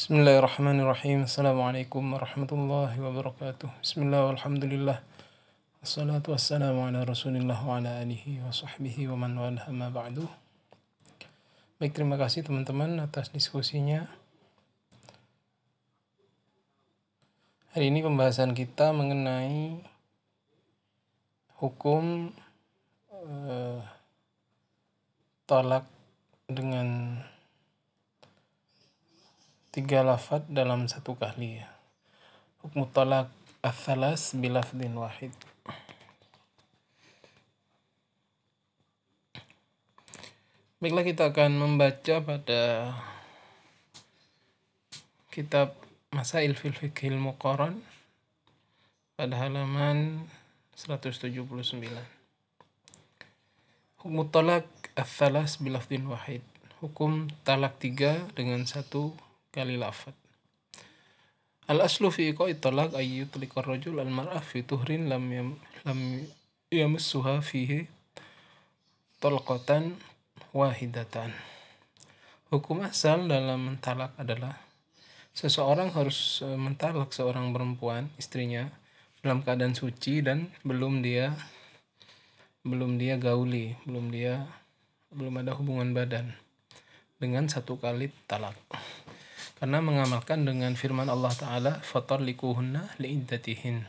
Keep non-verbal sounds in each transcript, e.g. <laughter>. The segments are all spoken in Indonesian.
Bismillahirrahmanirrahim. Assalamualaikum warahmatullahi wabarakatuh. Bismillah walhamdulillah. Assalatu wassalamu ala rasulillah wa ala alihi wa sahbihi wa man ba'du. Baik, terima kasih teman-teman atas diskusinya. Hari ini pembahasan kita mengenai hukum uh, talak dengan tiga lafad dalam satu kali ya. Hukum talak athalas bilafdin wahid. Baiklah kita akan membaca pada kitab Masail fil Fiqhil Muqaran pada halaman 179. Hukum talak athalas bilafdin wahid. Hukum talak tiga dengan satu kali lafad. Al aslu fi iqa'i talaq ay yutliqa ar-rajul al mar'ah fi tuhrin lam yam, lam yamassuha fihi talqatan wahidatan. Hukum asal dalam mentalak adalah seseorang harus e, mentalak seorang perempuan istrinya dalam keadaan suci dan belum dia belum dia gauli, belum dia belum ada hubungan badan dengan satu kali talak karena mengamalkan dengan firman Allah Ta'ala fatalikuhunna li'iddatihin.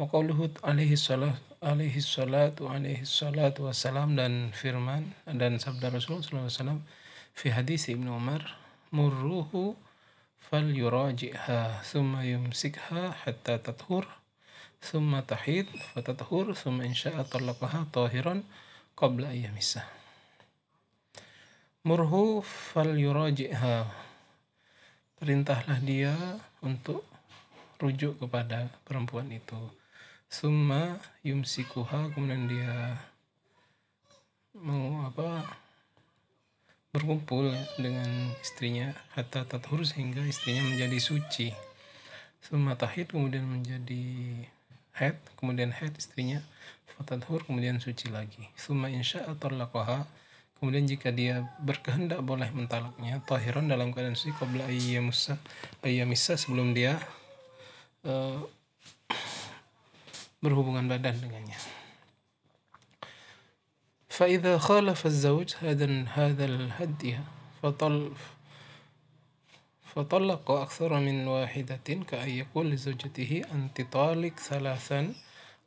Wa qawluhu alaihi salat alaihi salatu alaihi salatu wassalam dan firman dan sabda Rasulullah SAW fi hadis Ibnu Umar murruhu fal yuraji'ha thumma yumsikha hatta tathur thumma tahid fatathur thumma insya'a talaqaha tahiran qabla ayyamisa murhu fal yuraji'ha perintahlah dia untuk rujuk kepada perempuan itu. Summa yumsikuha kemudian dia mau apa berkumpul dengan istrinya hatta tathur sehingga istrinya menjadi suci. Summa tahid kemudian menjadi head kemudian head istrinya. Fatathur kemudian suci lagi. Summa insya talaqaha Kemudian jika dia berkehendak boleh mentalaknya tahiran dalam keadaan suci qabla ayyamusa ayyamisa sebelum dia uh, berhubungan badan dengannya. فإذا خالف الزوج هذا هذا الهدي فطل فطلق أكثر من واحدة كأن يقول لزوجته أنت طالق ثلاثا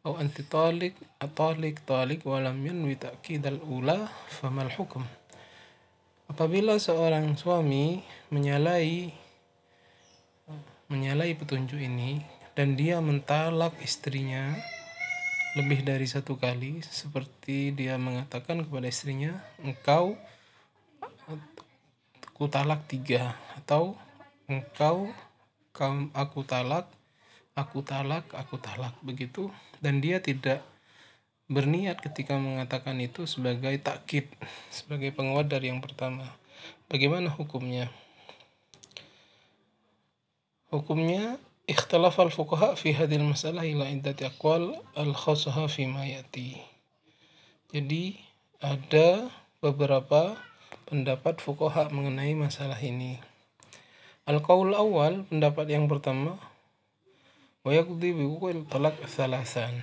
أو أنت طالق طالق طالق ولم ينوي تأكيد الأولى فما الحكم Apabila seorang suami menyalahi menyalahi petunjuk ini dan dia mentalak istrinya lebih dari satu kali seperti dia mengatakan kepada istrinya engkau aku talak tiga atau engkau aku talak aku talak aku talak begitu dan dia tidak berniat ketika mengatakan itu sebagai takkid, sebagai penguat dari yang pertama. Bagaimana hukumnya? Hukumnya al-fuqaha fi hadil masalah ila iddati aqwal al-khasaha fi ma yati. Jadi ada beberapa pendapat fuqaha mengenai masalah ini. Al-qaul awal, pendapat yang pertama, ويقضي بوقوع talak salasan.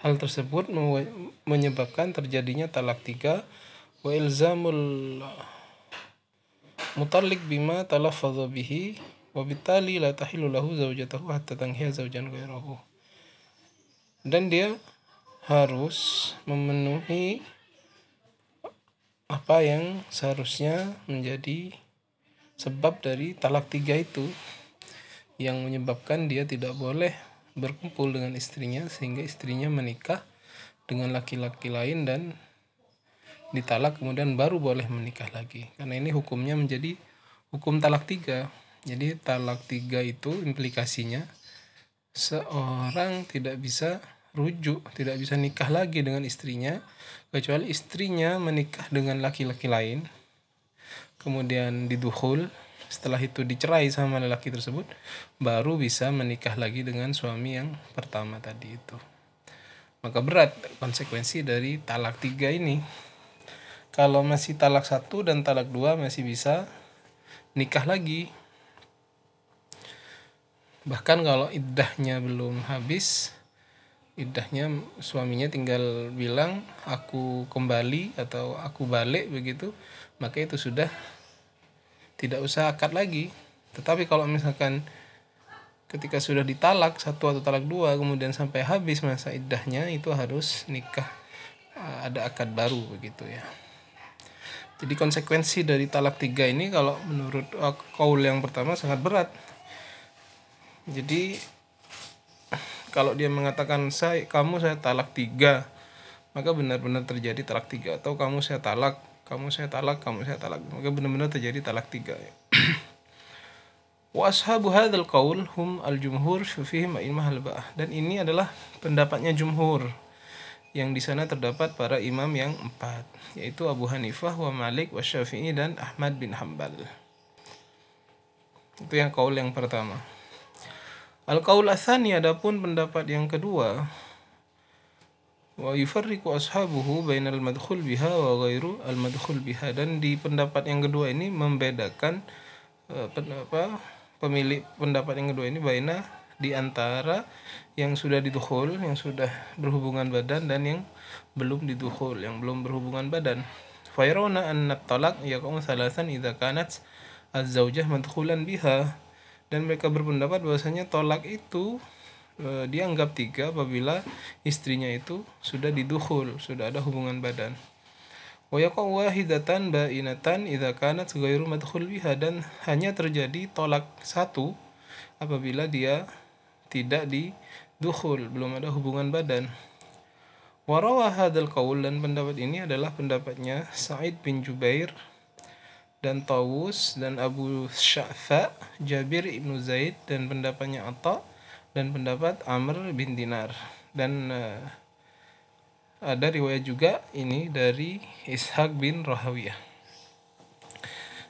Hal tersebut menyebabkan terjadinya talak tiga wa ilzamul mutallik bima talaffadha bihi wa bitali la tahilu lahu zawjatahu hatta tanhiya zawjan ghairahu. Dan dia harus memenuhi apa yang seharusnya menjadi sebab dari talak tiga itu yang menyebabkan dia tidak boleh berkumpul dengan istrinya sehingga istrinya menikah dengan laki-laki lain dan ditalak kemudian baru boleh menikah lagi. Karena ini hukumnya menjadi hukum talak tiga. Jadi talak tiga itu implikasinya seorang tidak bisa rujuk tidak bisa nikah lagi dengan istrinya kecuali istrinya menikah dengan laki-laki lain kemudian diduhul setelah itu dicerai sama lelaki tersebut baru bisa menikah lagi dengan suami yang pertama tadi itu. Maka berat konsekuensi dari talak tiga ini. Kalau masih talak satu dan talak dua masih bisa nikah lagi. Bahkan kalau iddahnya belum habis iddahnya suaminya tinggal bilang aku kembali atau aku balik begitu maka itu sudah tidak usah akad lagi. Tetapi kalau misalkan ketika sudah ditalak satu atau talak dua kemudian sampai habis masa iddahnya itu harus nikah. Ada akad baru begitu ya. Jadi konsekuensi dari talak tiga ini kalau menurut kaul yang pertama sangat berat. Jadi kalau dia mengatakan saya kamu saya talak tiga maka benar-benar terjadi talak tiga atau kamu saya talak kamu saya talak kamu saya talak. Maka benar-benar terjadi talak tiga <clears throat> wa ashabu hadzal qaul hum al jumhur fihim imam al dan ini adalah pendapatnya jumhur. Yang di sana terdapat para imam yang empat yaitu Abu Hanifah wa Malik wa Syafi'i dan Ahmad bin Hambal itu yang kaul yang pertama. Al-qaul atsani adapun pendapat yang kedua wa yufarriqu ashabuhu bainal madkhul biha wa ghairu al madkhul biha. Dan di pendapat yang kedua ini membedakan uh, apa pemilik pendapat yang kedua ini baina di antara yang sudah didukhul yang sudah berhubungan badan dan yang belum didukhul yang belum berhubungan badan. Fayrona anna talaq yaqum salasan idza kanat az-zawjah madkhulan biha. Dan mereka berpendapat bahwasanya tolak itu dianggap tiga apabila istrinya itu sudah didukhul, sudah ada hubungan badan. Wa wahidatan ba'inatan idza kanat ghairu madkhul biha dan hanya terjadi tolak satu apabila dia tidak didukhul, belum ada hubungan badan. Warawa hadal qaul dan pendapat ini adalah pendapatnya Sa'id bin Jubair dan Tawus dan Abu Sya'fa, Jabir ibnu Zaid dan pendapatnya Atta dan pendapat Amr bin Dinar dan uh, ada riwayat juga ini dari Ishaq bin Rahawiyah.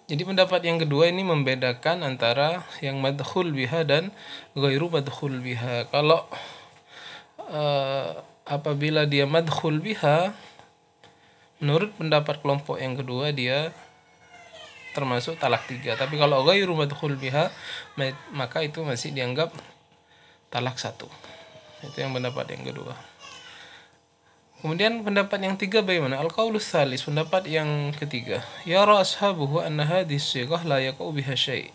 Jadi pendapat yang kedua ini membedakan antara yang madkhul biha dan ghairu madkhul biha. Kalau uh, apabila dia madkhul biha menurut pendapat kelompok yang kedua dia termasuk talak tiga tapi kalau ghairu madkhul biha maka itu masih dianggap talak satu. Itu yang pendapat yang kedua. Kemudian pendapat yang tiga bagaimana? Al qaulus salis pendapat yang ketiga. Yara ashabuhu anna hadhihi sighah la yaqau biha syai.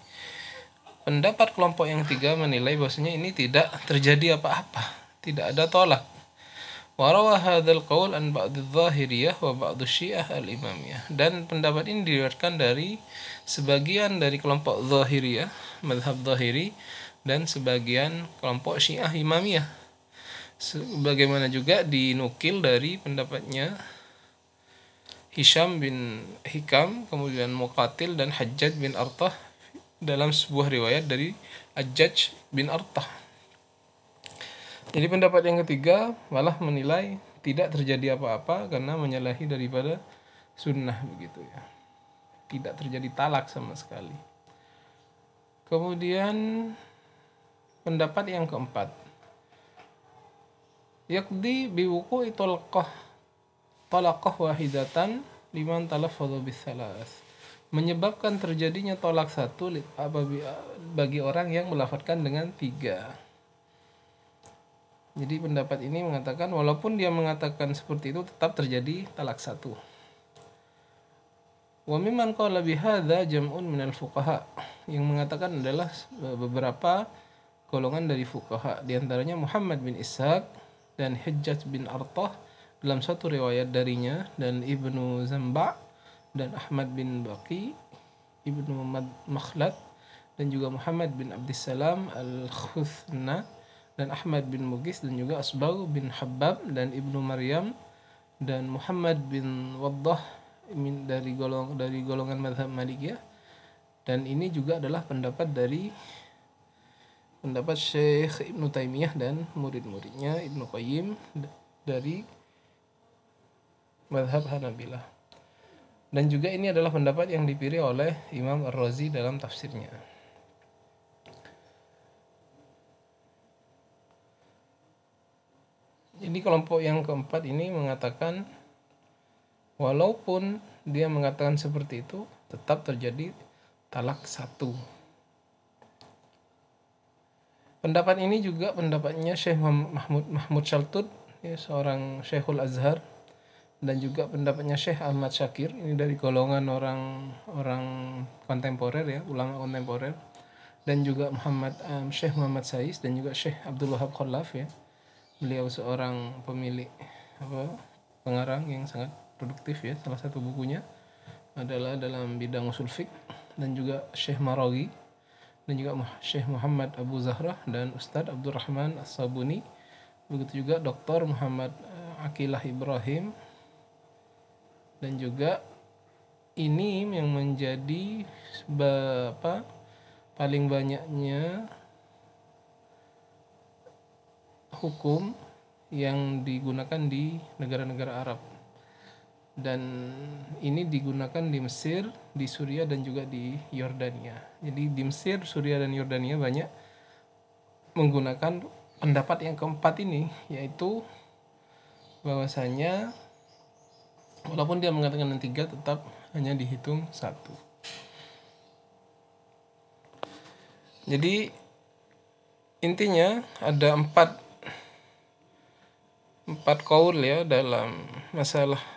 Pendapat kelompok yang tiga menilai bahwasanya ini tidak terjadi apa-apa. Tidak ada tolak. Warawa hadzal qaul an ba'd dzahiriyah wa ba'd syiah al-imamiyah. Dan pendapat ini diriwayatkan dari sebagian dari kelompok zahiriyah, madhab zahiri dan sebagian kelompok syiah imamiyah. Sebagaimana juga dinukil dari pendapatnya Hisham bin Hikam, kemudian Muqatil dan Hajjaj bin Artah dalam sebuah riwayat dari Hajjaj bin Artah jadi pendapat yang ketiga malah menilai tidak terjadi apa-apa karena menyalahi daripada sunnah begitu ya. Tidak terjadi talak sama sekali. Kemudian pendapat yang keempat. Yakdi biwuku itolqah talaqah wahidatan liman talaffadhu bisalas menyebabkan terjadinya tolak satu bagi orang yang melafatkan dengan tiga jadi pendapat ini mengatakan walaupun dia mengatakan seperti itu tetap terjadi talak satu. Wa mimman qala bihadza jam'un minal fuqaha yang mengatakan adalah beberapa golongan dari fuqaha di antaranya Muhammad bin Ishaq dan Hajjaj bin Artah dalam satu riwayat darinya dan Ibnu Zamba dan Ahmad bin Baqi Ibnu Makhlad dan juga Muhammad bin Abdissalam Al-Khuthna dan Ahmad bin Mugis dan juga Asbag bin Habab dan Ibnu Maryam dan Muhammad bin Waddah dari golong dari golongan madhab Malikiyah. Dan ini juga adalah pendapat dari pendapat Syekh Ibnu Taimiyah dan murid-muridnya Ibnu Qayyim dari madhab Hanabilah dan juga ini adalah pendapat yang dipilih oleh Imam Ar-Razi dalam tafsirnya. Jadi kelompok yang keempat ini mengatakan walaupun dia mengatakan seperti itu tetap terjadi talak satu. Pendapat ini juga pendapatnya Syekh Mahmud Mahmud Shaltut ya, seorang Syekhul Azhar. Dan juga pendapatnya Syekh Ahmad Syakir ini dari golongan orang orang kontemporer ya ulama kontemporer. Dan juga Muhammad um, Syekh Muhammad Sais dan juga Syekh Abdul Wahab Khalaf ya. Beliau seorang pemilik apa pengarang yang sangat produktif ya. Salah satu bukunya adalah dalam bidang usul fiqh. Dan juga Syekh Marawi dan juga Syekh Muhammad Abu Zahra dan Ustadz Abdurrahman As-Sabuni begitu juga Dr. Muhammad eh, Akilah Ibrahim dan juga ini yang menjadi apa paling banyaknya hukum yang digunakan di negara-negara Arab dan ini digunakan di Mesir, di Suria dan juga di Yordania. Jadi di Mesir, Suria dan Yordania banyak menggunakan pendapat yang keempat ini yaitu bahwasanya walaupun dia mengatakan yang tiga tetap hanya dihitung satu. Jadi intinya ada empat empat kaul ya dalam masalah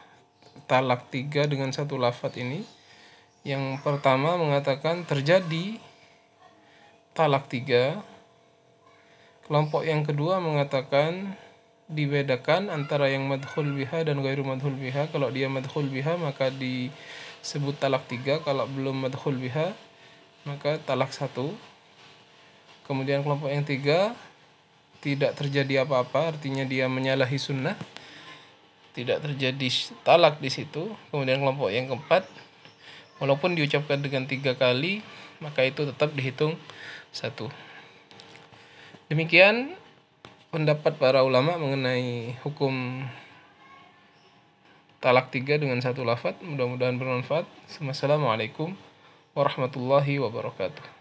talak tiga dengan satu lafat ini yang pertama mengatakan terjadi talak tiga. Kelompok yang kedua mengatakan dibedakan antara yang madhul biha dan gairu madhul biha. Kalau dia madhul biha maka disebut talak tiga. Kalau belum madhul biha maka talak satu. Kemudian kelompok yang tiga tidak terjadi apa-apa artinya dia menyalahi sunnah tidak terjadi talak di situ. Kemudian kelompok yang keempat, walaupun diucapkan dengan tiga kali, maka itu tetap dihitung satu. Demikian pendapat para ulama mengenai hukum talak tiga dengan satu lafat. Mudah-mudahan bermanfaat. Wassalamualaikum warahmatullahi wabarakatuh.